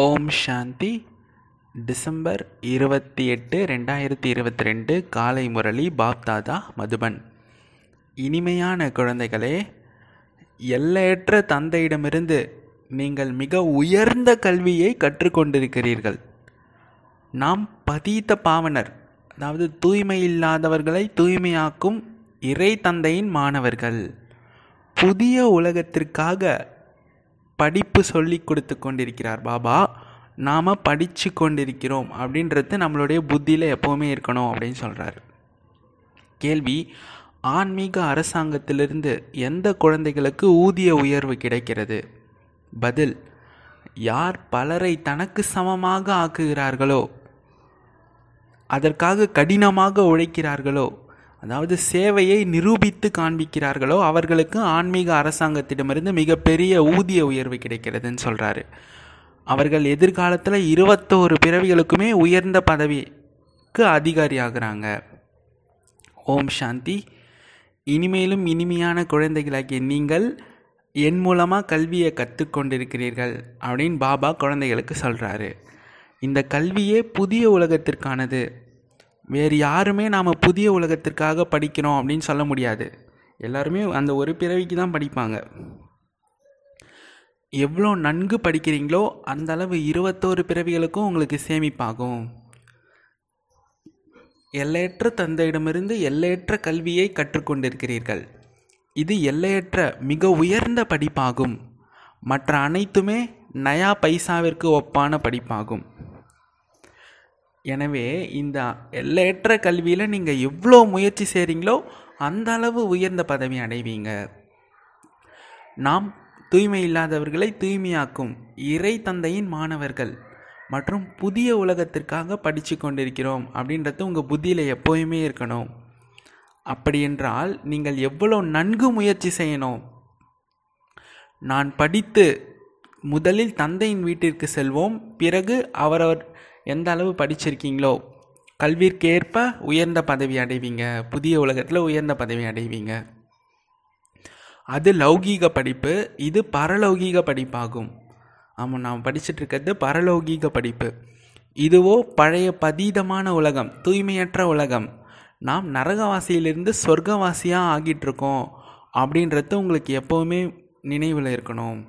ஓம் சாந்தி. December இருபத்தி எட்டு ரெண்டாயிரத்தி இருபத்தி ரெண்டு காலை முரளி பாப்தாதா மதுபன். இனிமையான குழந்தைகளே எல்லையற்ற தந்தையிடமிருந்து நீங்கள் மிக உயர்ந்த கல்வியை கற்றுக்கொண்டிருக்கிறீர்கள். நாம் பதீத்த பாவனர் அதாவது தூய்மை இல்லாதவர்களை தூய்மையாக்கும் இறை தந்தையின் மாணவர்கள். புதிய உலகத்திற்காக படிப்பு சொல்லி கொடுத்து கொண்டிருக்கிறார். பாபா நாம் படித்து கொண்டிருக்கிறோம். அப்படின்றது நம்மளுடைய புத்தியில் எப்போவுமே இருக்கணும் அப்படின்னு சொல்கிறார் கேள்வி ஆன்மீக அரசாங்கத்திலிருந்து எந்த குழந்தைகளுக்கு ஊதிய உயர்வு கிடைக்கிறது? பதில் யார் பலரை தனக்கு சமமாக ஆக்குகிறார்களோ அதற்காக கடினமாக உழைக்கிறார்களோ அதாவது சேவையை நிரூபித்து காண்பிக்கிறார்களோ அவர்களுக்கு ஆன்மீக அரசாங்கத்திடமிருந்து மிகப்பெரிய ஊதிய உயர்வு கிடைக்கிறதுன்னு சொல்கிறாரு அவர்கள் எதிர்காலத்தில் இருபத்தோரு பிறவிகளுக்குமே உயர்ந்த பதவிக்கு அதிகாரி ஆகிறாங்க. ஓம் சாந்தி. இனிமேலும் இனிமையான குழந்தைகளாகிய நீங்கள் என் மூலமாக கல்வியை கற்றுக்கொண்டிருக்கிறீர்கள் அப்படின்னு பாபா குழந்தைகளுக்கு சொல்கிறாரு இந்த கல்வியே புதிய உலகத்திற்கானது. வேறு யாருமே நாம் புதிய உலகத்திற்காக படிக்கிறோம் அப்படின்னு சொல்ல முடியாது. எல்லாருமே அந்த ஒரு பிறவிக்கு தான் படிப்பாங்க. எவ்வளோ நன்கு படிக்கிறீங்களோ அந்த அளவு இருபத்தோரு பிறவிகளுக்கும் உங்களுக்கு சேமிப்பாகும். எல்லையற்ற தந்தையிடமிருந்து எல்லையற்ற கல்வியை கற்றுக்கொண்டிருக்கிறீர்கள். இது எல்லையற்ற மிக உயர்ந்த படிப்பாகும். மற்ற அனைத்துமே நயா பைசாவிற்கு ஒப்பான படிப்பாகும். எனவே இந்த எல்லையற்ற கல்வியில் நீங்கள் எவ்வளோ முயற்சி செய்கிறீங்களோ அந்த அளவு உயர்ந்த பதவி அடைவீங்க. நாம் தூய்மை இல்லாதவர்களை தூய்மையாக்கும் இறை தந்தையின் மாணவர்கள் மற்றும் புதிய உலகத்திற்காக படித்து கொண்டிருக்கிறோம் அப்படின்றது உங்கள் புத்தியில் எப்போயுமே இருக்கணும். அப்படி என்றால் நீங்கள் எவ்வளோ நன்கு முயற்சி செய்யணும். நான் படித்து முதலில் தந்தையின் வீட்டிற்கு செல்வோம் பிறகு அவரவர் எந்த அளவு படிச்சிருக்கீங்களோ கல்விற்கேற்ப உயர்ந்த பதவி அடைவீங்க. புதிய உலகத்தில் உயர்ந்த பதவி அடைவீங்க. அது லௌகீக படிப்பு இது பரலௌகீக படிப்பாகும். ஆமாம் நாம் படிச்சுட்டு இருக்கிறது பரலௌகீக படிப்பு. இதுவோ பழைய பதீதமான உலகம் தூய்மையற்ற உலகம். நாம் நரகவாசியிலிருந்து சொர்க்கவாசியாக ஆகிட்டு இருக்கோம் அப்படின்றது உங்களுக்கு எப்போவுமே நினைவில் இருக்கணும்.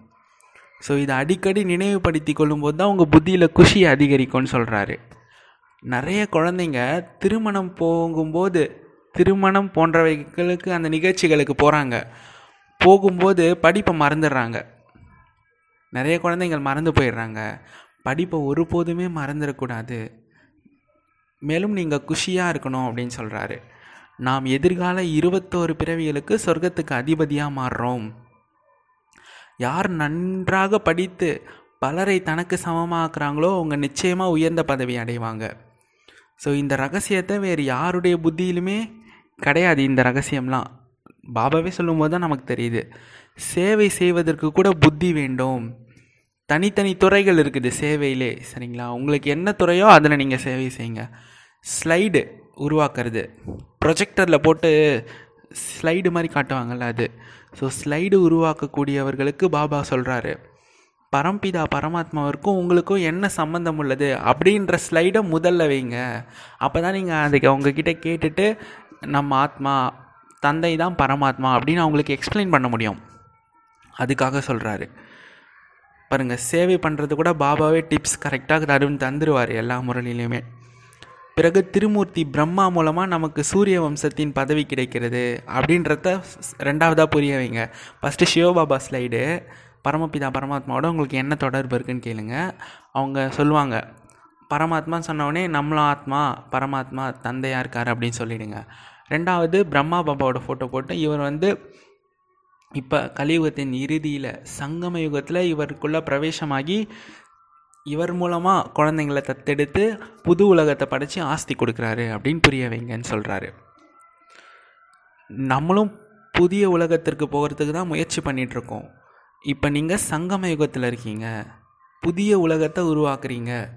ஸோ இதை அடிக்கடி நினைவுபடுத்தி கொள்ளும்போது தான் உங்கள் புத்தியில் குஷி அதிகரிக்கும்னு சொல்கிறாரு நிறைய குழந்தைங்க திருமணம் போகும்போது திருமணம் போன்றவைகளுக்கு அந்த நிகழ்ச்சிகளுக்கு போகிறாங்க போகும்போது படிப்பை மறந்துடுறாங்க. நிறைய குழந்தைங்கள் மறந்து போயிடுறாங்க. படிப்பை ஒருபோதுமே மறந்துடக்கூடாது. மேலும் நீங்கள் குஷியாக இருக்கணும் அப்படின்னு சொல்கிறாரு நாம் எதிர்கால இருபத்தோரு பிறவிகளுக்கு சொர்க்கத்துக்கு அதிபதியாக மாறுறோம். யார் நன்றாக படித்து பலரை தனக்கு சமமாக்குறாங்களோ அவங்க நிச்சயமாக உயர்ந்த பதவி அடைவாங்க. ஸோ இந்த ரகசியத்தை வேறு யாருடைய புத்தியிலுமே கிடையாது. இந்த ரகசியம்லாம் பாபாவே சொல்லும்போது தான் நமக்கு தெரியுது. சேவை செய்வதற்கு கூட புத்தி வேண்டும். தனித்தனி துறைகள் இருக்குது சேவையிலே சரிங்களா? உங்களுக்கு என்ன துறையோ அதில் நீங்கள் சேவை செய்யுங்க. ஸ்லைடு உருவாக்குறது. ப்ரொஜெக்டரில் போட்டு ஸ்லைடு மாதிரி காட்டுவாங்கள்ல அது. ஸோ ஸ்லைடு உருவாக்கக்கூடியவர்களுக்கு பாபா சொல்கிறாரு பரம்பிதா பரமாத்மாவிற்கும் உங்களுக்கும் என்ன சம்மந்தம் உள்ளது? அப்படின்ற ஸ்லைடை முதல்ல வைங்க. அப்போ தான் நீங்கள் அதுக்கு அவங்கக்கிட்ட கேட்டுட்டு நம்ம ஆத்மா தந்தை தான் பரமாத்மா அப்படின்னு அவங்களுக்கு எக்ஸ்பிளைன் பண்ண முடியும். அதுக்காக சொல்கிறாரு பாருங்கள் சேவை பண்ணுறது கூட பாபாவே டிப்ஸ் கரெக்டாக தருன்னு தந்துடுவார் எல்லா முறையிலையுமே பிறகு திருமூர்த்தி பிரம்மா மூலமாக நமக்கு சூரிய வம்சத்தின் பதவி கிடைக்கிறது அப்படின்றத ரெண்டாவதாக புரிய வைங்க. ஃபஸ்ட்டு சிவபாபா ஸ்லைடு பரமபிதா பரமாத்மாவோட உங்களுக்கு என்ன தொடர்பு இருக்குன்னு கேளுங்க. அவங்க சொல்லுவாங்க பரமாத்மான்னு சொன்னோடனே நம்மளும் ஆத்மா பரமாத்மா தந்தையாக இருக்கார் அப்படின்னு சொல்லிடுங்க. ரெண்டாவது பிரம்மா பாபாவோட ஃபோட்டோ போட்டு இவர் வந்து இப்போ கலியுகத்தின் இறுதியில் சங்கம யுகத்தில் இவருக்குள்ளே பிரவேசமாகி இவர் மூலமாக குழந்தைங்களை தத்தெடுத்து புது உலகத்தை படைச்சி ஆஸ்தி கொடுக்குறாரு அப்படின்னு புரிய வைங்கன்னு சொல்கிறாரு நம்மளும் புதிய உலகத்திற்கு போகிறதுக்கு தான் முயற்சி பண்ணிகிட்ருக்கோம் இப்போ நீங்கள் சங்கம யுகத்தில் இருக்கீங்க. புதிய உலகத்தை உருவாக்குறீங்க.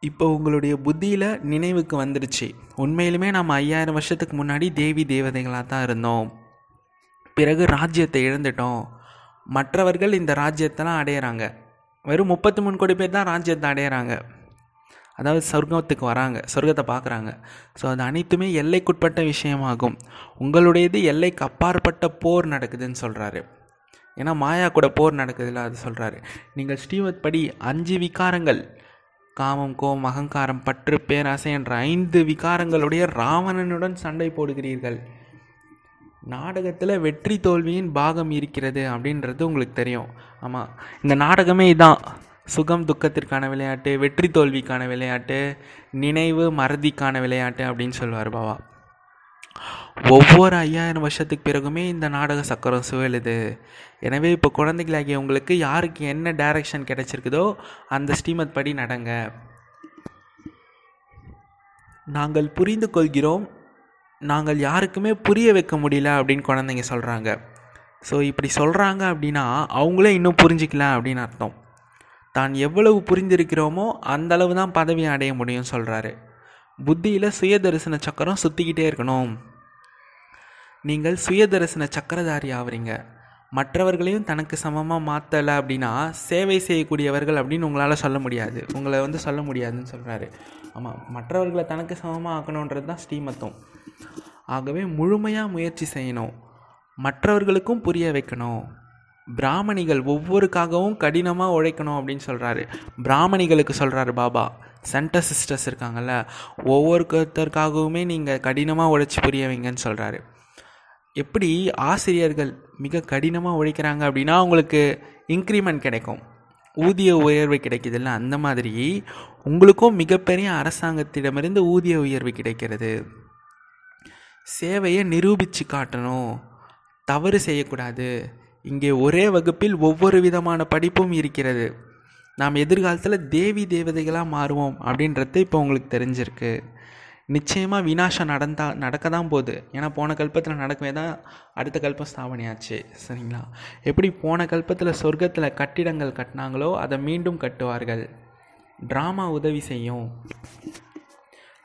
இப்போ உங்களுடைய புத்தியில் நினைவுக்கு வந்துடுச்சு உண்மையிலுமே நம்ம ஐயாயிரம் வருஷத்துக்கு முன்னாடி தேவி தேவதைகளாக தான் இருந்தோம். பிறகு ராஜ்யத்தை இழந்துட்டோம். மற்றவர்கள் இந்த ராஜ்யத்தெல்லாம் அடையிறாங்க. வெறும் முப்பத்தி மூணு கோடி பேர் தான் ராஜ்யத்தை அடையிறாங்க. அதாவது சொர்க்கத்துக்கு வராங்க சொர்க்கத்தை பார்க்குறாங்க. ஸோ அது அனைத்துமே எல்லைக்குட்பட்ட விஷயமாகும். உங்களுடையது எல்லைக்கு அப்பாற்பட்ட போர் நடக்குதுன்னு சொல்கிறாரு ஏன்னா மாயா கூட போர் நடக்குதுல்ல அது சொல்கிறாரு நீங்கள் ஸ்ரீமத் படி அஞ்சு விகாரங்கள் காமம் கோம் அகங்காரம் பற்று பேராசை என்ற ஐந்து விகாரங்களுடைய ராவணனுடன் சண்டை போடுகிறீர்கள். நாடகத்தில் வெற்றி தோல்வியின் பாகம் இருக்கிறது அப்படின்றது உங்களுக்கு தெரியும். ஆமாம் இந்த நாடகமே இதான். சுகம் துக்கத்திற்கான விளையாட்டு வெற்றி தோல்விக்கான விளையாட்டு நினைவு மறதிக்கான விளையாட்டு அப்படின்னு சொல்லுவார் பாபா ஒவ்வொரு ஐயாயிரம் வருஷத்துக்கு பிறகுமே இந்த நாடக சக்கரம் சுழலுது. எனவே இப்போ குழந்தைகளாகிய உங்களுக்கு யாருக்கு என்ன டைரக்ஷன் கிடைச்சிருக்குதோ அந்த ஸ்ரீமத் படி நடங்க. நாங்கள் புரிந்து கொள்கிறோம். நாங்கள் யாருக்குமே புரிய வைக்க முடியல அப்படின்னு குழந்தைங்க சொல்கிறாங்க ஸோ இப்படி சொல்கிறாங்க அப்படின்னா அவங்களே இன்னும் புரிஞ்சிக்கல அப்படின்னு அர்த்தம். தான் எவ்வளவு புரிந்திருக்கிறோமோ அந்த அளவு தான் பதவி அடைய முடியும்னு சொல்கிறாரு புத்தியில் சுய தரிசன சக்கரம் சுற்றிக்கிட்டே இருக்கணும். நீங்கள் சுய தரிசன சக்கரதாரி ஆவறீங்க. மற்றவர்களையும் தனக்கு சமமாக மாற்றலை அப்படின்னா சேவை செய்யக்கூடியவர்கள் அப்படின்னு உங்களால் சொல்ல முடியாது. உங்களை வந்து சொல்ல முடியாதுன்னு சொல்கிறாரு ஆமாம் மற்றவர்களை தனக்கு சமமாக ஆக்கணுன்றது தான் ஸ்ரீமத்தம் ஆகவே முழுமையாக முயற்சி செய்யணும். மற்றவர்களுக்கும் புரிய வைக்கணும். பிராமணிகள் ஒவ்வொருக்காகவும் கடினமாக உழைக்கணும் அப்படின்னு சொல்கிறாரு பிராமணிகளுக்கு சொல்கிறாரு பாபா சென்டர் சிஸ்டர்ஸ் இருக்காங்கல்ல ஒவ்வொருத்தருக்காகவுமே நீங்கள் கடினமாக உழைச்சி புரிய வைங்கன்னு சொல்கிறாரு எப்படி ஆசிரியர்கள் மிக கடினமாக உழைக்கிறாங்க அப்படின்னா அவங்களுக்கு இன்க்ரிமெண்ட் கிடைக்கும். ஊதிய உயர்வு கிடைக்குதுல்ல அந்த மாதிரி உங்களுக்கும் மிகப்பெரிய அரசாங்கத்திடமிருந்து ஊதிய உயர்வு கிடைக்கிறது. சேவையை நிரூபித்து காட்டணும். தவறு செய்யக்கூடாது. இங்கே ஒரே வகுப்பில் ஒவ்வொரு விதமான படிப்பும் இருக்கிறது. நாம் எதிர்காலத்தில் தேவி தேவதைகளாக மாறுவோம் அப்படின்றது இப்போ உங்களுக்கு தெரிஞ்சிருக்கு. நிச்சயமாக வினாசம் நடந்தா நடக்க தான் போகுது. ஏன்னா போன கல்பத்தில் நடக்கவே தான் அடுத்த கல்பம் ஸ்தாபனையாச்சு சரிங்களா? எப்படி போன கல்பத்தில் சொர்க்கத்தில் கட்டிடங்கள் கட்டினாங்களோ அதை மீண்டும் கட்டுவார்கள். ட்ராமா உதவி செய்யும்.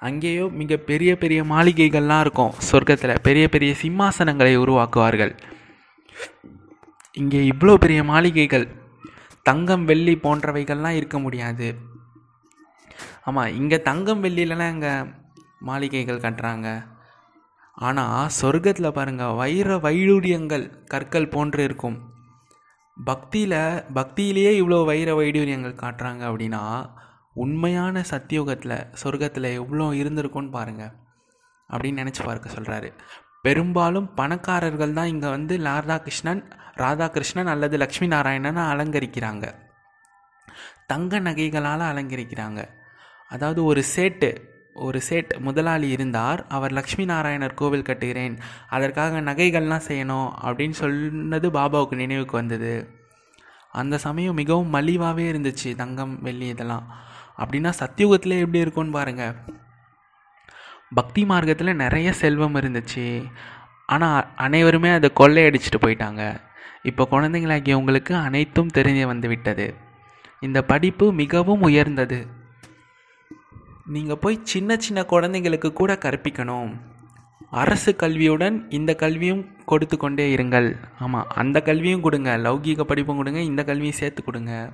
அங்கேயோ மிக பெரிய பெரிய மாளிகைகள்லாம் இருக்கும் சொர்க்கத்தில். பெரிய பெரிய சிம்மாசனங்களை உருவாக்குவார்கள். இங்கே இவ்வளோ பெரிய மாளிகைகள். தங்கம் வெள்ளி போன்றவைகள்லாம் இருக்க முடியாது. ஆமாம் இங்கே தங்கம் வெள்ளியிலலாம் இங்கே மாளிகைகள் கட்டுறாங்க. ஆனால் சொர்க்கத்தில் பாருங்கள் வைர வைடூரியங்கள் கற்கள் போன்று இருக்கும். பக்தியில் பக்தியிலேயே இவ்வளோ வைர வைடூரியங்கள் காட்டுறாங்க அப்படின்னா உண்மையான சத்தியோகத்தில் சொர்க்கத்தில் எவ்வளோ இருந்திருக்கும்னு பாருங்கள் அப்படின்னு நினச்சி பார்க்க சொல்கிறாரு பெரும்பாலும் பணக்காரர்கள் தான் இங்கே வந்து ராதாகிருஷ்ணன் ராதாகிருஷ்ணன் அல்லது லக்ஷ்மி நாராயணனை அலங்கரிக்கிறாங்க. தங்க நகைகளால் அலங்கரிக்கிறாங்க. அதாவது ஒரு சேட்டு ஒரு சேட் முதலாளி இருந்தார் அவர் லக்ஷ்மி நாராயணர் கோவில் கட்டுகிறேன் அதற்காக நகைகள்லாம் செய்யணும் அப்படின்னு சொன்னது பாபாவுக்கு நினைவுக்கு வந்தது. அந்த சமயம் மிகவும் மலிவாகவே இருந்துச்சு தங்கம் வெள்ளி இதெல்லாம். அப்படின்னா சத்தியுகத்தில் எப்படி இருக்கும்னு பாருங்கள் பக்தி மார்க்கத்தில் நிறைய செல்வம் இருந்துச்சு. ஆனால் அனைவருமே அதை கொள்ளையடிச்சிட்டு போயிட்டாங்க. இப்போ குழந்தைங்களாகிய உங்களுக்கு அனைத்தும் தெரிஞ்சு வந்து விட்டது. இந்த படிப்பு மிகவும் உயர்ந்தது. நீங்கள் போய் சின்ன சின்ன குழந்தைங்களுக்கு கூட கற்பிக்கணும். அரசு கல்வியுடன் இந்த கல்வியும் கொடுத்து கொண்டே இருங்கள். ஆமாம் அந்த கல்வியும் கொடுங்க. லௌகீக படிப்பும் கொடுங்க இந்த கல்வியும் சேர்த்து கொடுங்க.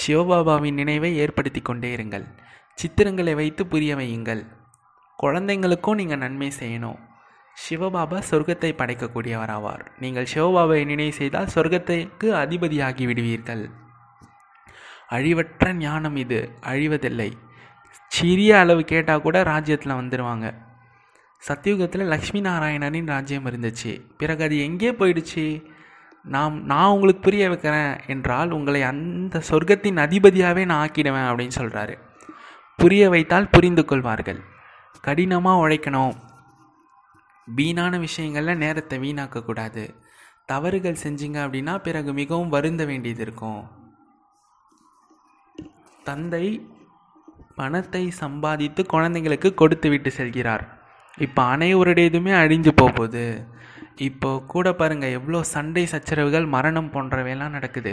சிவபாபாவின் நினைவை ஏற்படுத்தி கொண்டே இருங்கள். சித்திரங்களை வைத்து புரிய வையுங்கள். குழந்தைங்களுக்கும் நீங்கள் நன்மை செய்யணும். சிவபாபா சொர்க்கத்தை படைக்கக்கூடியவராவார். நீங்கள் சிவபாபாவை நினைவு செய்தால் சொர்க்கத்துக்கு அதிபதியாகி விடுவீர்கள். அழிவற்ற ஞானம் இது. அழிவதில்லை. சிறிய அளவு கேட்டால் கூட ராஜ்யத்தில் வந்துடுவாங்க சத்தியுகத்தில் லக்ஷ்மி நாராயணனின் ராஜ்யம் இருந்துச்சு. பிறகு அது எங்கே போயிடுச்சு? நாம் நான் உங்களுக்கு புரிய வைக்கிறேன் என்றால் உங்களை அந்த சொர்க்கத்தின் அதிபதியாகவே நான் ஆக்கிடுவேன் அப்படின்னு சொல்கிறாரு புரிய வைத்தால் புரிந்து கொள்வார்கள். கடினமாக உழைக்கணும். வீணான விஷயங்களில் நேரத்தை வீணாக்கக்கூடாது தவறுகள் செஞ்சீங்க அப்படின்னா பிறகு மிகவும் வருந்த வேண்டியது இருக்கும். தந்தை பணத்தை சம்பாதித்து குழந்தைங்களுக்கு கொடுத்து விட்டு செல்கிறார். இப்போ அனைவருடையதுமே அழிஞ்சு போகுது. இப்போ கூட பாருங்கள் எவ்வளோ சண்டை சச்சரவுகள் மரணம் போன்றவையெல்லாம் நடக்குது.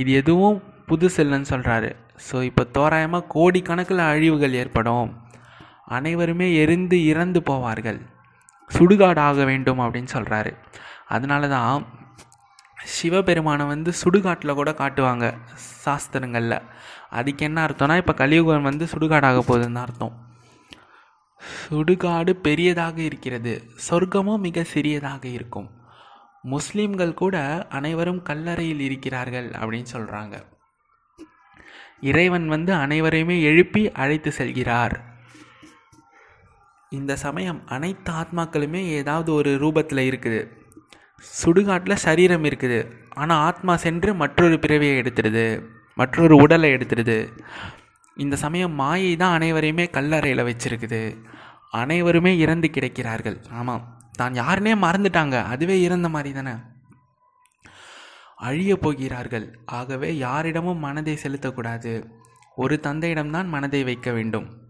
இது எதுவும் புதுசு இல்லைன்னு சொல்கிறாரு ஸோ இப்போ தோராயமாக கோடிக்கணக்கில் அழிவுகள் ஏற்படும். அனைவருமே எரிந்து இறந்து போவார்கள். சுடுகாடு ஆக வேண்டும் அப்படின்னு சொல்கிறாரு அதனால தான் சிவபெருமானை வந்து சுடுகாட்டில் கூட காட்டுவாங்க சாஸ்திரங்களில். அதுக்கு என்ன அர்த்தம்னா இப்போ கலியுகம் வந்து சுடுகாடாக போகுதுன்னு அர்த்தம். சுடுகாடு பெரியதாக இருக்கிறது. சொர்க்கமும் மிக சிறியதாக இருக்கும். முஸ்லீம்கள் கூட அனைவரும் கல்லறையில் இருக்கிறார்கள் அப்படின்னு சொல்கிறாங்க இறைவன் வந்து அனைவரையுமே எழுப்பி அழைத்து செல்கிறார். இந்த சமயம் அனைத்து ஆத்மாக்களுமே ஏதாவது ஒரு ரூபத்தில் இருக்குது. சுடுகாட்டில் சரீரம் இருக்குது. ஆனால் ஆத்மா சென்று மற்றொரு பிறவியை எடுத்துடுது. மற்றொரு உடலை எடுத்துடுது. இந்த சமயம் மாயை தான் அனைவரையுமே கல்லறையில் வச்சிருக்குது. அனைவருமே இறந்து கிடைக்கிறார்கள். ஆமாம் தான் யாருனே மறந்துட்டாங்க. அதுவே இறந்த மாதிரி தானே. அழிய போகிறார்கள். ஆகவே யாரிடமும் மனதை செலுத்தக்கூடாது. ஒரு தந்தையிடம்தான் மனதை வைக்க வேண்டும்.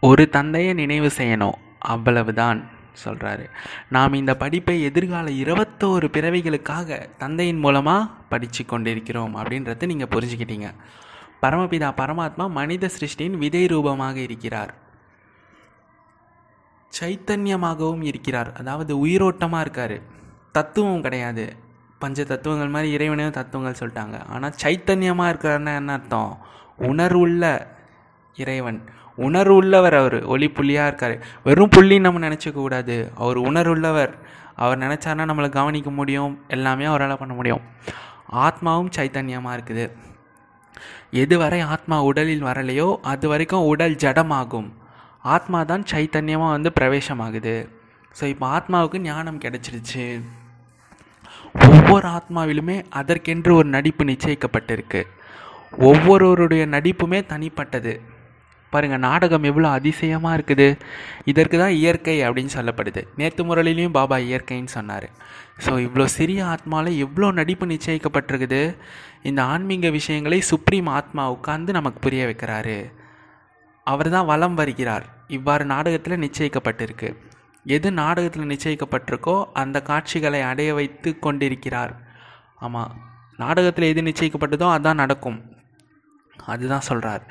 ஒரு தந்தையை நினைவு செய்யணும். அவ்வளவுதான். சொல்கிறாரு நாம் இந்த படிப்பை எதிர்கால இருபத்தோரு பிறவிகளுக்காக தந்தையின் மூலமாக படித்து கொண்டிருக்கிறோம் அப்படின்றத நீங்கள் புரிஞ்சுக்கிட்டீங்க. பரமபிதா பரமாத்மா மனித சிருஷ்டியின் விதை ரூபமாக இருக்கிறார். சைத்தன்யமாகவும் இருக்கிறார். அதாவது உயிரோட்டமாக இருக்கார். தத்துவம் கிடையாது. பஞ்ச தத்துவங்கள் மாதிரி இறைவனையும் தத்துவங்கள் சொல்லிட்டாங்க. ஆனால் சைத்தன்யமாக இருக்கிறன்னா என்ன அர்த்தம்? உணர்வுள்ள இறைவன். உணர்வு உள்ளவர் அவர். ஒளி புள்ளியாக இருக்கார். வெறும் புள்ளி நம்ம நினச்சிக்க கூடாது. அவர் உணர்வுள்ளவர். அவர் நினச்சாருன்னா நம்மளை கவனிக்க முடியும். எல்லாமே அவரால் பண்ண முடியும். ஆத்மாவும் சைத்தன்யமாக இருக்குது. எதுவரை ஆத்மா உடலில் வரலையோ அது வரைக்கும் உடல் ஜடமாகும். ஆத்மா தான் சைத்தன்யமாக வந்து பிரவேசமாகுது. ஸோ இப்போ ஆத்மாவுக்கு ஞானம் கிடைச்சிருச்சு. ஒவ்வொரு ஆத்மாவிலுமே அதற்கென்று ஒரு நடிப்பு நிச்சயிக்கப்பட்டிருக்கு. ஒவ்வொருவருடைய நடிப்புமே தனிப்பட்டது. பாருங்கள் நாடகம் எவ்வளோ அதிசயமாக இருக்குது. இதற்கு தான் இயற்கை அப்படின்னு சொல்லப்படுது. நேற்று முரளிலையும் பாபா இயற்கைன்னு சொன்னார். ஸோ இவ்வளோ சிறிய ஆத்மாவில் எவ்வளோ நடிப்பு நிச்சயிக்கப்பட்டிருக்குது. இந்த ஆன்மீக விஷயங்களை சுப்ரீம் ஆத்மா உட்கார்ந்து நமக்கு புரிய வைக்கிறாரு. அவர் தான் வலம் வருகிறார். இவ்வாறு நாடகத்தில் நிச்சயிக்கப்பட்டிருக்கு. எது நாடகத்தில் நிச்சயிக்கப்பட்டிருக்கோ அந்த காட்சிகளை அடைய வைத்து கொண்டிருக்கிறார். ஆமாம் நாடகத்தில் எது நிச்சயிக்கப்பட்டதோ அதான் நடக்கும். அதுதான் சொல்கிறார்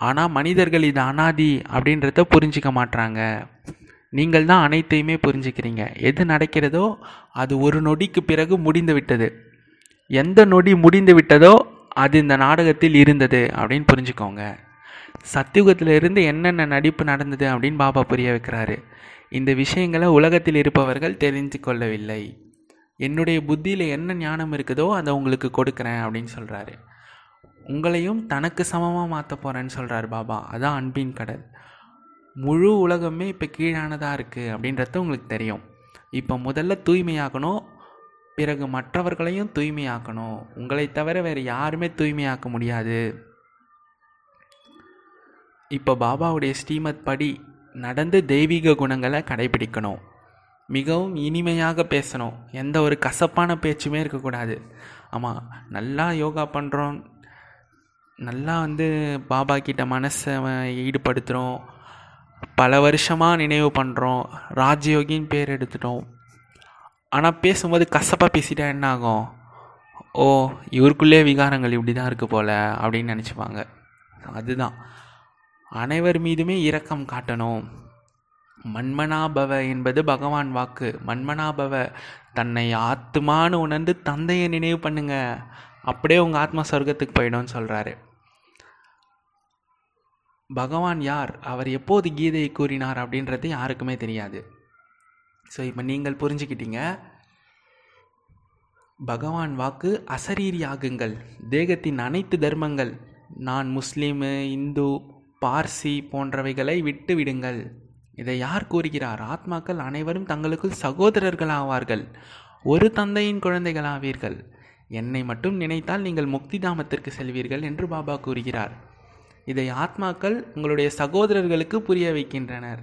ஆனால் மனிதர்கள் இது அனாதி அப்படின்றத புரிஞ்சிக்க மாட்றாங்க. நீங்கள் தான் அனைத்தையுமே புரிஞ்சுக்கிறீங்க. எது நடக்கிறதோ அது ஒரு நொடிக்கு பிறகு முடிந்து விட்டது. எந்த நொடி முடிந்து விட்டதோ அது இந்த நாடகத்தில் இருந்தது அப்படின்னு புரிஞ்சுக்கோங்க. சத்தியுகத்தில் இருந்து என்னென்ன நடிப்பு நடந்தது அப்படின்னு பாபா புரிய வைக்கிறாரு. இந்த விஷயங்களை உலகத்தில் இருப்பவர்கள் தெரிந்து கொள்ளவில்லை. என்னுடைய புத்தியில் என்ன ஞானம் இருக்குதோ அதை உங்களுக்கு கொடுக்குறேன் அப்படின்னு சொல்கிறாரு உங்களையும் தனக்கு சமமாக மாற்ற போகிறேன்னு சொல்கிறார் பாபா. அதான் அன்பின் கடல். முழு உலகமே இப்போ கீழானதாக இருக்குது அப்படின்றது உங்களுக்கு தெரியும். இப்போ முதல்ல தூய்மையாக்கணும் பிறகு மற்றவர்களையும் தூய்மையாக்கணும். உங்களை தவிர வேறு யாருமே தூய்மையாக்க முடியாது. இப்போ பாபாவுடைய ஸ்ரீமத் படி நடந்து தெய்வீக குணங்களை கடைபிடிக்கணும். மிகவும் இனிமையாக பேசணும். எந்த ஒரு கசப்பான பேச்சுமே இருக்கக்கூடாது. ஆமாம் நல்லா யோகா பண்ணுறோம் நல்லா வந்து பாபா கிட்ட மனசை ஈடுபடுத்துகிறோம் பல வருஷமாக நினைவு பண்ணுறோம் ராஜயோகின்னு பேர் எடுத்துட்டோம். ஆனால் பேசும்போது கசப்பாக பேசிட்டா என்ன ஆகும் ஓ இவருக்குள்ளே விகாரங்கள் இப்படி தான் இருக்குது போல் அப்படின்னு நினச்சிப்பாங்க. அதுதான். அனைவர் மீதுமே இரக்கம் காட்டணும். மன்மனாபவ என்பது பகவான் வாக்கு. மன்மனாபவ தன்னை ஆத்மான்னு உணர்ந்து தந்தையை நினைவு பண்ணுங்க. அப்படியே உங்கள் ஆத்மா சொர்க்கத்துக்கு போயிடும்னு சொல்கிறாரு பகவான் யார்? அவர் எப்போது கீதையை கூறினார் அப்படின்றது யாருக்குமே தெரியாது. ஸோ இப்போ நீங்கள் புரிஞ்சுக்கிட்டீங்க. பகவான் வாக்கு அசரீரியாகுங்கள். தேகத்தின் அனைத்து தர்மங்கள் நான் முஸ்லீமு இந்து பார்சி போன்றவைகளை விட்டு விடுங்கள். இதை யார் கூறுகிறார்? ஆத்மாக்கள் அனைவரும் தங்களுக்குள் சகோதரர்கள் ஆவார்கள் ஒரு தந்தையின் குழந்தைகளாவீர்கள். என்னை மட்டும் நினைத்தால் நீங்கள் முக்தி தாமத்திற்கு செல்வீர்கள் என்று பாபா கூறுகிறார். இதை ஆத்மாக்கள் உங்களுடைய சகோதரர்களுக்கு புரிய வைக்கின்றனர்.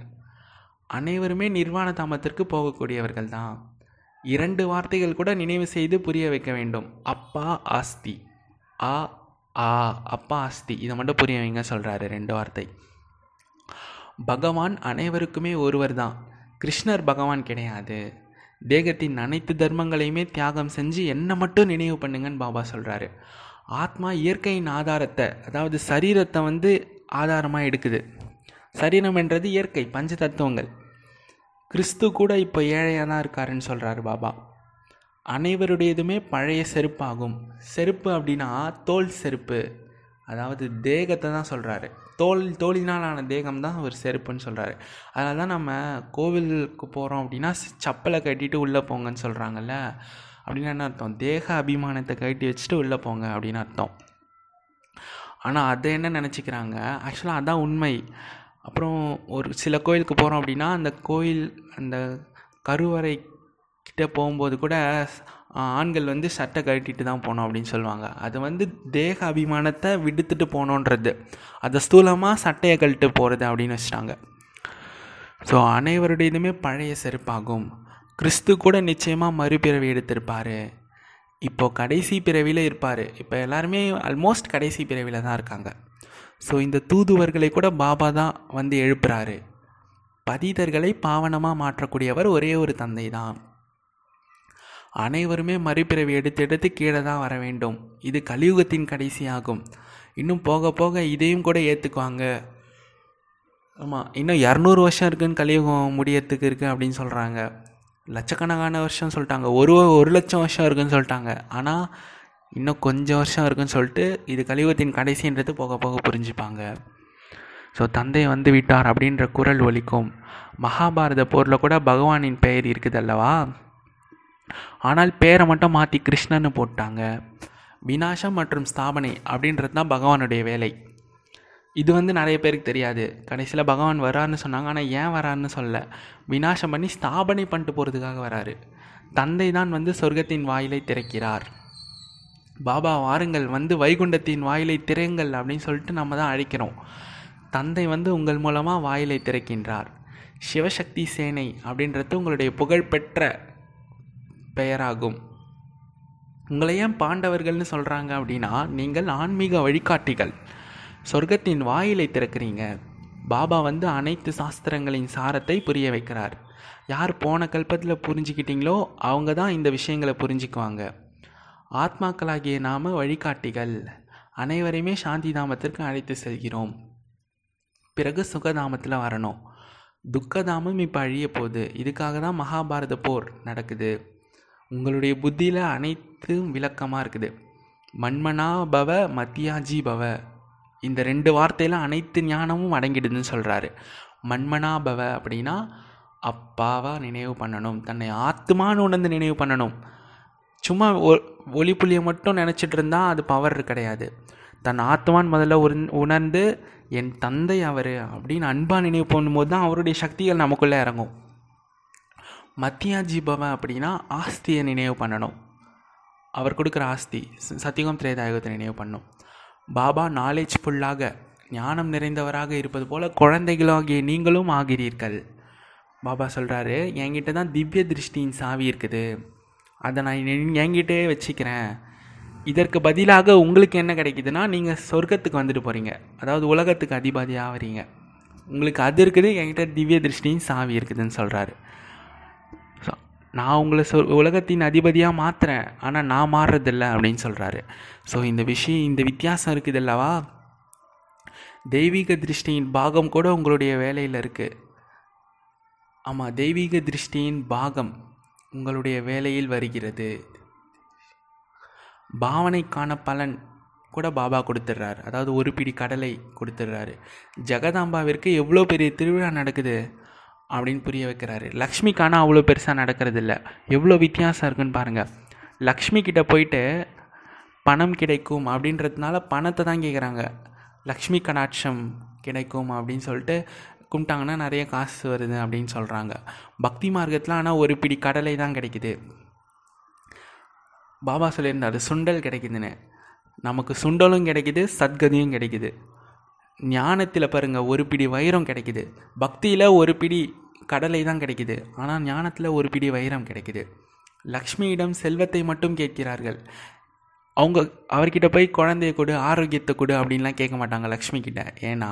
அனைவருமே நிர்வாண தாமத்திற்கு போகக்கூடியவர்கள் தான் இரண்டு வார்த்தைகள் கூட நினைவு செய்து புரிய வைக்க வேண்டும். அப்பா ஆஸ்தி. ஆ ஆ அப்பா ஆஸ்தி. இதை மட்டும் புரிய வைங்க சொல்கிறாரு ரெண்டு வார்த்தை. பகவான் அனைவருக்குமே ஒருவர் தான் கிருஷ்ணர் பகவான் கிடையாது. தேகத்தின் அனைத்து தர்மங்களையுமே தியாகம் செஞ்சு என்னை மட்டும் நினைவு பண்ணுங்கன்னு பாபா சொல்கிறாரு ஆத்மா இயற்கையின் ஆதாரத்தை அதாவது சரீரத்தை வந்து ஆதாரமாக எடுக்குது. சரீரம் என்றது இயற்கை பஞ்ச தத்துவங்கள். கிறிஸ்து கூட இப்போ ஏழையாக தான் இருக்காருன்னு சொல்கிறாரு பாபா. அனைவருடையதுமே பழைய செருப்பாகும். செருப்பு அப்படின்னா தோல் செருப்பு. அதாவது தேகத்தை தான் சொல்கிறாரு தோல் தோலினாலான ஆன தேகம் தான் ஒரு செருப்புன்னு சொல்கிறாரு அதனால தான் நம்ம கோவிலுக்கு போகிறோம் அப்படின்னா சப்பலை கட்டிட்டு உள்ளே போங்கன்னு சொல்கிறாங்கல்ல அப்படின்னு என்ன அர்த்தம்? தேக அபிமானத்தை கட்டி வச்சுட்டு உள்ளே போங்க அப்படின்னு அர்த்தம். ஆனால் அதை என்ன நினச்சிக்கிறாங்க? ஆக்சுவலாக அதான் உண்மை. அப்புறம் ஒரு சில கோயிலுக்கு போகிறோம் அப்படின்னா அந்த கோயில் அந்த கருவறை கிட்டே போகும்போது கூட ஆண்கள் வந்து சட்டை கழட்டிட்டு தான் போகணும் அப்படின்னு சொல்லுவாங்க. அது வந்து தேக அபிமானத்தை விடுத்துட்டு போகணுன்றது. அதை ஸ்தூலமாக சட்டையை கழட்டு போகிறது அப்படின்னு வச்சுட்டாங்க. ஸோ அனைவருடையதுமே பழைய செருப்பாகும். கிறிஸ்து கூட நிச்சயமாக மறுபிறவி எடுத்திருப்பார். இப்போது கடைசி பிறவியில் இருப்பார். இப்போ எல்லாருமே ஆல்மோஸ்ட் கடைசி பிறவியில் தான் இருக்காங்க. ஸோ இந்த தூதுவர்களை கூட பாபா தான் வந்து எழுப்புறாரு. பதிதர்களை பாவனமாக மாற்றக்கூடியவர் ஒரே ஒரு தந்தை தான். அனைவருமே மறுபிறவி எடுத்து எடுத்து கீழே தான் வர வேண்டும். இது கலியுகத்தின் கடைசியாகும். இன்னும் போக போக இதையும் கூட ஏற்றுக்குவாங்க ஆமாம் இன்னும் இரநூறு வருஷம் இருக்குன்னு கலியுகம் முடியறதுக்கு இருக்குது அப்படின்னு சொல்கிறாங்க லட்சக்கணக்கான வருஷம் சொல்லிட்டாங்க. ஒரு ஒரு லட்சம் வருஷம் இருக்குன்னு சொல்லிட்டாங்க. ஆனால் இன்னும் கொஞ்சம் வருஷம் இருக்குன்னு சொல்லிட்டு இது கலியுகத்தின் கடைசின்றது போக போக புரிஞ்சுப்பாங்க. ஸோ தந்தை வந்து விட்டார் அப்படின்ற குரல் ஒலிக்கும். மகாபாரத போரில் கூட பகவானின் பெயர் இருக்குது அல்லவா? ஆனால் பேரை மட்டும் மாற்றி கிருஷ்ணன்னு போட்டாங்க. வினாசம் மற்றும் ஸ்தாபனை அப்படின்றது தான் பகவானுடைய வேலை. இது வந்து நிறைய பேருக்கு தெரியாது. கடைசியில் பகவான் வராருன்னு சொன்னாங்க. ஆனால் ஏன் வராருன்னு சொல்ல வினாசம் பண்ணி ஸ்தாபனை பண்ணிட்டு போகிறதுக்காக வராரு. தந்தை தான் வந்து சொர்க்கத்தின் வாயிலை திறக்கிறார். பாபா வாருங்கள். வந்து வைகுண்டத்தின் வாயிலை திறங்கள் அப்படின்னு சொல்லிட்டு நம்ம தான் அழைக்கிறோம். தந்தை வந்து உங்கள் மூலமாக வாயிலை திறக்கின்றார். சிவசக்தி சேனை அப்படின்றது உங்களுடைய புகழ்பெற்ற பெயராகும். உங்களை ஏன் பாண்டவர்கள்னு சொல்கிறாங்க அப்படின்னா நீங்கள் ஆன்மீக வழிகாட்டிகள். சொர்க்கத்தின் வாயிலை திறக்கிறீங்க. பாபா வந்து அனைத்து சாஸ்திரங்களின் சாரத்தை புரிய வைக்கிறார். யார் போன கல்பத்தில் புரிஞ்சுக்கிட்டீங்களோ அவங்க தான் இந்த விஷயங்களை புரிஞ்சுக்குவாங்க. ஆத்மாக்களாகிய நாம வழிகாட்டிகள். அனைவரையுமே சாந்தி தாமத்திற்கு அழைத்து செல்கிறோம். பிறகு சுகதாமத்தில் வரணும். துக்கதாமம் இப்போ அழிய போகுது. இதுக்காக தான் மகாபாரத போர் நடக்குது. உங்களுடைய புத்தியில் அனைத்தும் விளக்கமாக இருக்குது. மண்மனா பவ மத்தியாஜி பவ இந்த ரெண்டு வார்த்தையில் அனைத்து ஞானமும் அடங்கிடுதுன்னு சொல்கிறாரு மண்மனாபவ அப்படின்னா அப்பாவாக நினைவு பண்ணணும் தன்னை ஆத்மான்னு உணர்ந்து நினைவு பண்ணணும். சும்மா ஒ ஒளிப்புள்ளியை மட்டும் நினச்சிட்டு இருந்தால் அது பவர் கிடையாது. தன் ஆத்மான் முதல்ல உணர்ந்து என் தந்தை அவர் அப்படின்னு அன்பாக நினைவு பண்ணும்போது தான் அவருடைய சக்திகள் நமக்குள்ளே இறங்கும். மத்தியா பவ அப்படின்னா ஆஸ்தியை நினைவு பண்ணணும். அவர் கொடுக்குற ஆஸ்தி சத்தியகம் திரேதாயகத்தை நினைவு பண்ணும். பாபா நாலேஜ் ஃபுல்லாக ஞானம் நிறைந்தவராக இருப்பது போல் குழந்தைகளாகிய நீங்களும் ஆகிறீர்கள். பாபா சொல்கிறாரு என்கிட்ட தான் திவ்ய திருஷ்டியின் சாவி இருக்குது. அதை நான் என்கிட்டே வச்சுக்கிறேன். இதற்கு பதிலாக உங்களுக்கு என்ன கிடைக்குதுன்னா நீங்கள் சொர்க்கத்துக்கு வந்துட்டு போகிறீங்க அதாவது உலகத்துக்கு அதிபதி ஆகிறீங்க உங்களுக்கு அது இருக்குது என்கிட்ட திவ்ய திருஷ்டியின் சாவி இருக்குதுன்னு சொல்கிறாரு நான் உங்களை சொ உலகத்தின் அதிபதியாக மாற்றுறேன் ஆனால் நான் மாறுறதில்ல அப்படின்னு சொல்கிறாரு ஸோ இந்த விஷயம் இந்த வித்தியாசம் இருக்குது அல்லவா? தெய்வீக திருஷ்டியின் பாகம் கூட உங்களுடைய வேலையில் இருக்குது ஆமாம் தெய்வீக திருஷ்டியின் பாகம் உங்களுடைய வேலையில் வருகிறது. பாவனைக்கான பலன் கூட பாபா கொடுத்துட்றாரு. அதாவது ஒரு பிடி கடலை கொடுத்துட்றாரு. ஜெகதாம்பாவிற்கு எவ்வளோ பெரிய திருவிழா நடக்குது? அப்படின்னு புரிய வைக்கிறாரு. லக்ஷ்மிக்கான அவ்வளோ பெருசாக நடக்கிறதில்ல. எவ்வளோ வித்தியாசம் இருக்குன்னு பாருங்கள் லக்ஷ்மி கிட்டே போயிட்டு பணம் கிடைக்கும் அப்படின்றதுனால பணத்தை தான் கேட்குறாங்க லக்ஷ்மி கடாட்சம் கிடைக்கும் அப்படின்னு சொல்லிட்டு கும்பிட்டாங்கன்னா நிறைய காசு வருது அப்படின்னு சொல்கிறாங்க பக்தி மார்க்கத்தில் ஆனால் ஒரு பிடி கடலை தான் கிடைக்குது. பாபா சொல்லியிருந்தாரு சுண்டல் கிடைக்குதுன்னு. நமக்கு சுண்டலும் கிடைக்குது சத்கதியும் கிடைக்குது. ஞானத்தில் பாருங்கள் ஒரு பிடி வைரம் கிடைக்குது. பக்தியில் ஒரு பிடி கடலை தான் கிடைக்குது. ஆனால் ஞானத்தில் ஒரு பிடி வைரம் கிடைக்குது. லக்ஷ்மியிடம் செல்வத்தை மட்டும் கேட்கிறார்கள். அவங்க அவர்கிட்ட போய் குழந்தைய கொடு ஆரோக்கியத்தை கொடு அப்படின்லாம் கேட்க மாட்டாங்க லக்ஷ்மி கிட்ட. ஏன்னா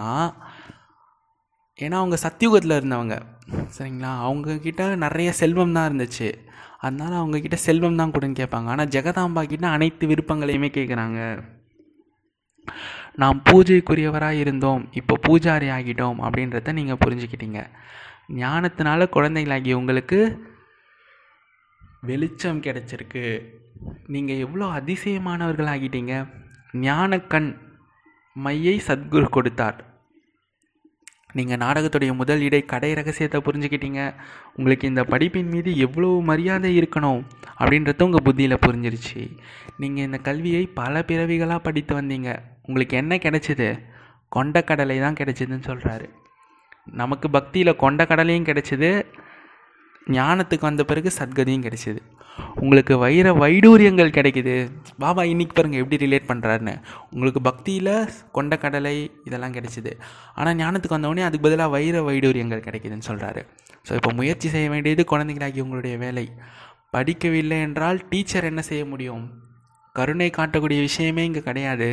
ஏன்னா அவங்க சத்தியுகத்தில் இருந்தவங்க. சரிங்களா? அவங்கக்கிட்ட நிறைய செல்வம் தான் இருந்துச்சு. அதனால் அவங்கக்கிட்ட செல்வம் தான் கொடுன்னு கேட்பாங்க. ஆனால் ஜெகதாம்பா கிட்ட அனைத்து விருப்பங்களையுமே கேட்குறாங்க. நாம் பூஜைக்குரியவராக இருந்தோம் இப்போ பூஜாரி ஆகிட்டோம் அப்படின்றத நீங்கள் புரிஞ்சுக்கிட்டீங்க. ஞானத்தினால குழந்தைகளாகி உங்களுக்கு வெளிச்சம் கிடைச்சிருக்கு. நீங்கள் எவ்வளோ அதிசயமானவர்கள் ஆகிட்டீங்க ஞானக்கண் மையை சத்குரு கொடுத்தார். நீங்கள் நாடகத்துடைய முதல் இடை கடை ரகசியத்தை புரிஞ்சுக்கிட்டீங்க. உங்களுக்கு இந்த படிப்பின் மீது எவ்வளோ மரியாதை இருக்கணும் அப்படின்றத உங்கள் புத்தியில் புரிஞ்சிருச்சு. நீங்கள் இந்த கல்வியை பல பிறவிகளாக படித்து வந்தீங்க. உங்களுக்கு என்ன கிடைச்சிது? கொண்டக்கடலை தான் கிடைச்சிதுன்னு சொல்கிறாரு நமக்கு பக்தியில் கொண்டக்கடலையும் கிடைச்சிது ஞானத்துக்கு வந்த பிறகு சத்கதியும் கிடைச்சிது. உங்களுக்கு வைர வைடூரியங்கள் கிடைக்குது. பாபா இன்னைக்கு பாருங்கள் எப்படி ரிலேட் பண்ணுறாருன்னு உங்களுக்கு பக்தியில் கொண்ட கடலை இதெல்லாம் கிடைச்சிது. ஆனால் ஞானத்துக்கு வந்தவொடனே அதுக்கு பதிலாக வைர வைடூரியங்கள் கிடைக்குதுன்னு சொல்கிறாரு ஸோ இப்போ முயற்சி செய்ய வேண்டியது குழந்தைகளாகி உங்களுடைய வேலை. படிக்கவில்லை என்றால் டீச்சர் என்ன செய்ய முடியும்? கருணை காட்டக்கூடிய விஷயமே இங்கே கிடையாது.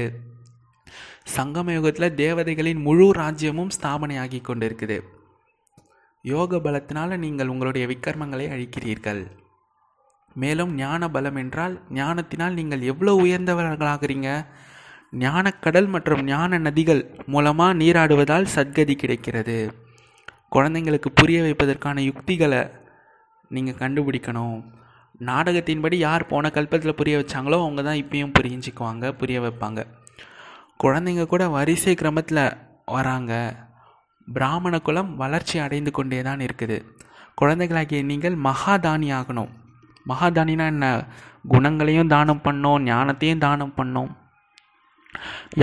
சங்கம யுகத்தில் தேவதைகளின் முழு ராஜ்யமும் ஸ்தாபனையாகி கொண்டிருக்குது. யோக பலத்தினால் நீங்கள் உங்களுடைய விக்கர்மங்களை அழிக்கிறீர்கள். மேலும் ஞான பலம் என்றால் ஞானத்தினால் நீங்கள் எவ்வளோ உயர்ந்தவர்களாகிறீங்க? ஞானக்கடல் மற்றும் ஞான நதிகள் மூலமாக நீராடுவதால் சத்கதி கிடைக்கிறது. குழந்தைங்களுக்கு புரிய வைப்பதற்கான யுக்திகளை நீங்கள் கண்டுபிடிக்கணும். நாடகத்தின்படி யார் போன கல்பத்தில் புரிய வச்சாங்களோ அவங்க தான் இப்பயும் புரிஞ்சுக்குவாங்க புரிய வைப்பாங்க. குழந்தைங்க கூட வரிசை கிரமத்தில் வராங்க. பிராமண குலம் வளர்ச்சி அடைந்து கொண்டே தான் இருக்குது. குழந்தைகளாகிய நீங்கள் மகாதானி ஆகணும். மகாதானினா என்ன? குணங்களையும் தானம் பண்ணோம் ஞானத்தையும் தானம் பண்ணோம்.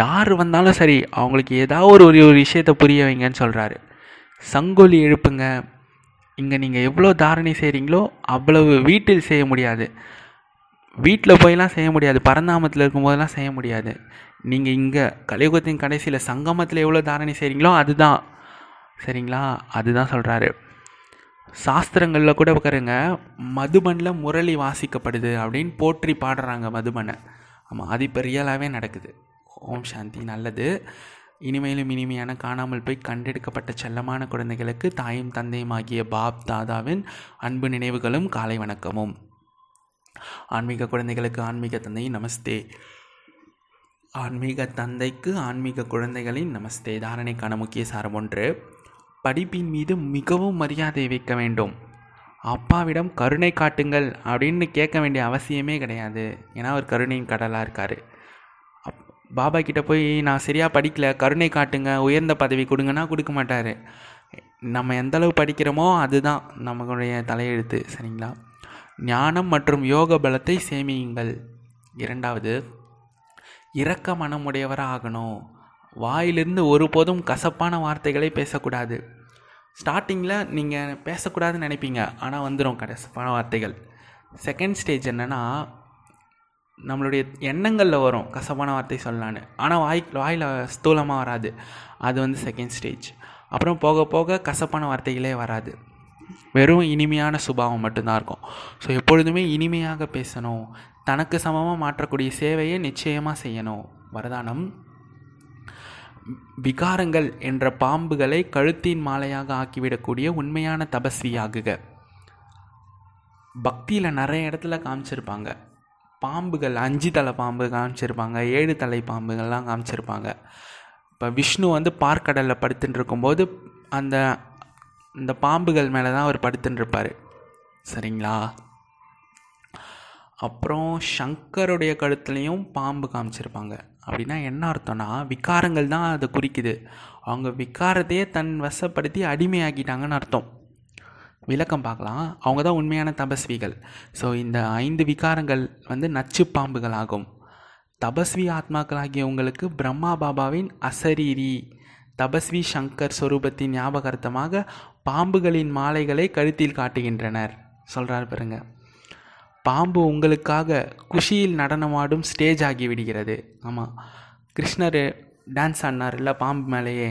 யார் வந்தாலும் சரி அவங்களுக்கு ஏதாவது ஒரு ஒரு விஷயத்தை புரிய வைங்கன்னு சொல்கிறாரு சங்கொலி எழுப்புங்க. இங்கே நீங்கள் எவ்வளோ தாரணை செய்கிறீங்களோ அவ்வளவு வீட்டில் செய்ய முடியாது. வீட்டில் போயெல்லாம் செய்ய முடியாது. பரந்தாமத்தில் இருக்கும்போதெல்லாம் செய்ய முடியாது. நீங்கள் இங்கே கலியுகத்தின் கடைசியில் சங்கமத்தில் எவ்வளோ தாரணை செய்கிறீங்களோ அதுதான். சரிங்களா? அதுதான் சொல்கிறாரு சாஸ்திரங்களில் கூட பாருங்க மதுபனில் முரளி வாசிக்கப்படுது அப்படின்னு போற்றி பாடுறாங்க மதுபனை. ஆமாம் அது இப்போ ரியலாகவே நடக்குது. ஓம் சாந்தி நல்லது. இனிமேலும் இனிமையான காணாமல் போய் கண்டெடுக்கப்பட்ட செல்லமான குழந்தைகளுக்கு தாயும் தந்தையும் ஆகிய பாப் தாதாவின் அன்பு நினைவுகளும் காலை வணக்கமும். ஆன்மீக குழந்தைகளுக்கு ஆன்மீக தந்தையும் நமஸ்தே. ஆன்மீக தந்தைக்கு ஆன்மீக குழந்தைகளின் நமஸ்தே. தாரணைக்கான முக்கிய சாரம் ஒன்று படிப்பின் மீது மிகவும் மரியாதை வைக்க வேண்டும். அப்பாவிடம் கருணை காட்டுங்கள் அப்படின்னு கேட்க வேண்டிய அவசியமே கிடையாது. ஏன்னா அவர் கருணையின் கடலாக இருக்கார். அப் பாபா கிட்ட போய் நான் சரியாக படிக்கல கருணை காட்டுங்க உயர்ந்த பதவி கொடுங்கன்னா கொடுக்க மாட்டார். நம்ம எந்தளவு படிக்கிறோமோ அதுதான் நம்மளுடைய தலையெழுத்து சரிங்களா? ஞானம் மற்றும் யோக பலத்தை சேமியுங்கள். இரண்டாவது இரக்க மனமுடையவராக ஆகணும் வாயிலிருந்து ஒருபோதும் கசப்பான வார்த்தைகளை பேசக்கூடாது. ஸ்டார்டிங்கில் நீங்கள் பேசக்கூடாதுன்னு நினைப்பீங்க ஆனால் வந்துடும் கசப்பான வார்த்தைகள். செகண்ட் ஸ்டேஜ் என்னென்னா நம்மளுடைய எண்ணங்களில் வரும் கசப்பான வார்த்தை சொல்லலான்னு. ஆனால் வாய் வாயில் ஸ்தூலமாக வராது. அது வந்து செகண்ட் ஸ்டேஜ் அப்புறம் போக போக கசப்பான வார்த்தைகளே வராது. வெறும் இனிமையான சுபாவம் மட்டும்தான் இருக்கும். ஸோ எப்பொழுதுமே இனிமையாக பேசணும். தனக்கு சமமாக மாற்றக்கூடிய சேவையை நிச்சயமாக செய்யணும். வரதானம். விகாரங்கள் என்ற பாம்புகளை கழுத்தின் மாலையாக ஆக்கிவிடக்கூடிய உண்மையான தபஸ்வியாகுக பக்தியில் நிறைய இடத்துல காமிச்சிருப்பாங்க. பாம்புகள் அஞ்சு தலை பாம்பு காமிச்சிருப்பாங்க ஏழு தலை பாம்புகள்லாம் காமிச்சிருப்பாங்க. இப்போ விஷ்ணு வந்து பார்க்கடலில் படுத்துட்டு இருக்கும்போது அந்த இந்த பாம்புகள் மேலே தான் அவர் படுத்துட்டு இருப்பார் சரிங்களா? அப்புறம் சங்கருடைய கழுத்துலேயும் பாம்பு காமிச்சிருப்பாங்க. அப்படின்னா என்ன அர்த்தம்னா விகாரங்கள் தான் அதை குறிக்குது. அவங்க விகாரத்தையே தன் வசப்படுத்தி அடிமையாக்கிட்டாங்கன்னு அர்த்தம். விளக்கம் பார்க்கலாம். அவங்க தான் உண்மையான தபஸ்விகள். ஸோ இந்த ஐந்து விகாரங்கள் வந்து நச்சு பாம்புகள் ஆகும். தபஸ்வி ஆத்மாக்களாகியவங்களுக்கு பிரம்மா பாபாவின் அசரீரி தபஸ்வி சங்கர் ஸ்வரூபத்தின் ஞாபகார்த்தமாக பாம்புகளின் மாலைகளை கழுத்தில் காட்டுகின்றனர். சொல்கிறார் பாருங்கள் பாம்பு உங்களுக்காக குஷியில் நடனமாடும் ஸ்டேஜ் ஆகி விடுகிறது. ஆமாம் கிருஷ்ணர் டான்ஸ் ஆடினார் இல்லை பாம்பு மேலேயே.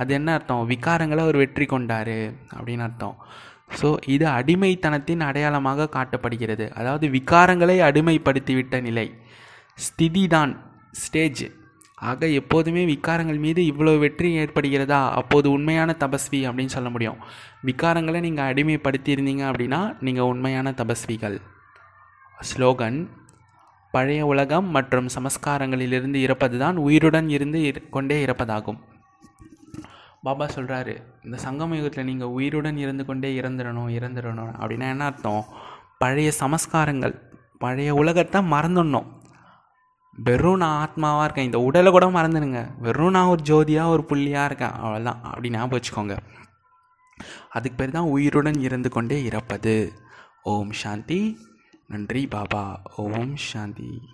அது என்ன அர்த்தம்? விகாரங்களை அவர் வெற்றி கொண்டார் அப்படின்னு அர்த்தம். ஸோ இது அடிமைத்தனத்தின் அடையாளமாக காட்டப்படுகிறது. அதாவது விகாரங்களை அடிமைப்படுத்திவிட்ட நிலை. ஸ்திதி தான் ஸ்டேஜ் ஆக எப்போதுமே விகாரங்கள் மீது இவ்வளோ வெற்றி ஏற்படுகிறதா? அப்போது உண்மையான தபஸ்வி அப்படின்னு சொல்ல முடியும். விகாரங்களை நீங்கள் அடிமைப்படுத்தியிருந்தீங்க அப்படின்னா நீங்கள் உண்மையான தபஸ்விகள். ஸ்லோகன் பழைய உலகம் மற்றும் சமஸ்காரங்களிலிருந்து இறப்பது தான் உயிருடன் இருந்து கொண்டே இறப்பதாகும். பாபா சொல்கிறாரு இந்த சங்கம யுகத்தில் நீங்கள் உயிருடன் இருந்து கொண்டே இறந்துடணும் இறந்துடணும் அப்படின்னா என்ன அர்த்தம்? பழைய சமஸ்காரங்கள் பழைய உலகத்தை மறந்துடணும். வெறும் நான் ஆத்மாவாக இருக்கேன் இந்த உடலை கூட மறந்துடுங்க. வெறும் நான் ஒரு ஜோதியாக ஒரு புள்ளியாக இருக்கேன் அவ்வளோதான் அப்படி ஞாபகம் வச்சுக்கோங்க. அதுக்கு பேர் தான் உயிருடன் இருந்து கொண்டே இறப்பது. ஓம் சாந்தி. நன்றி பாபா. ஓம் சாந்தி.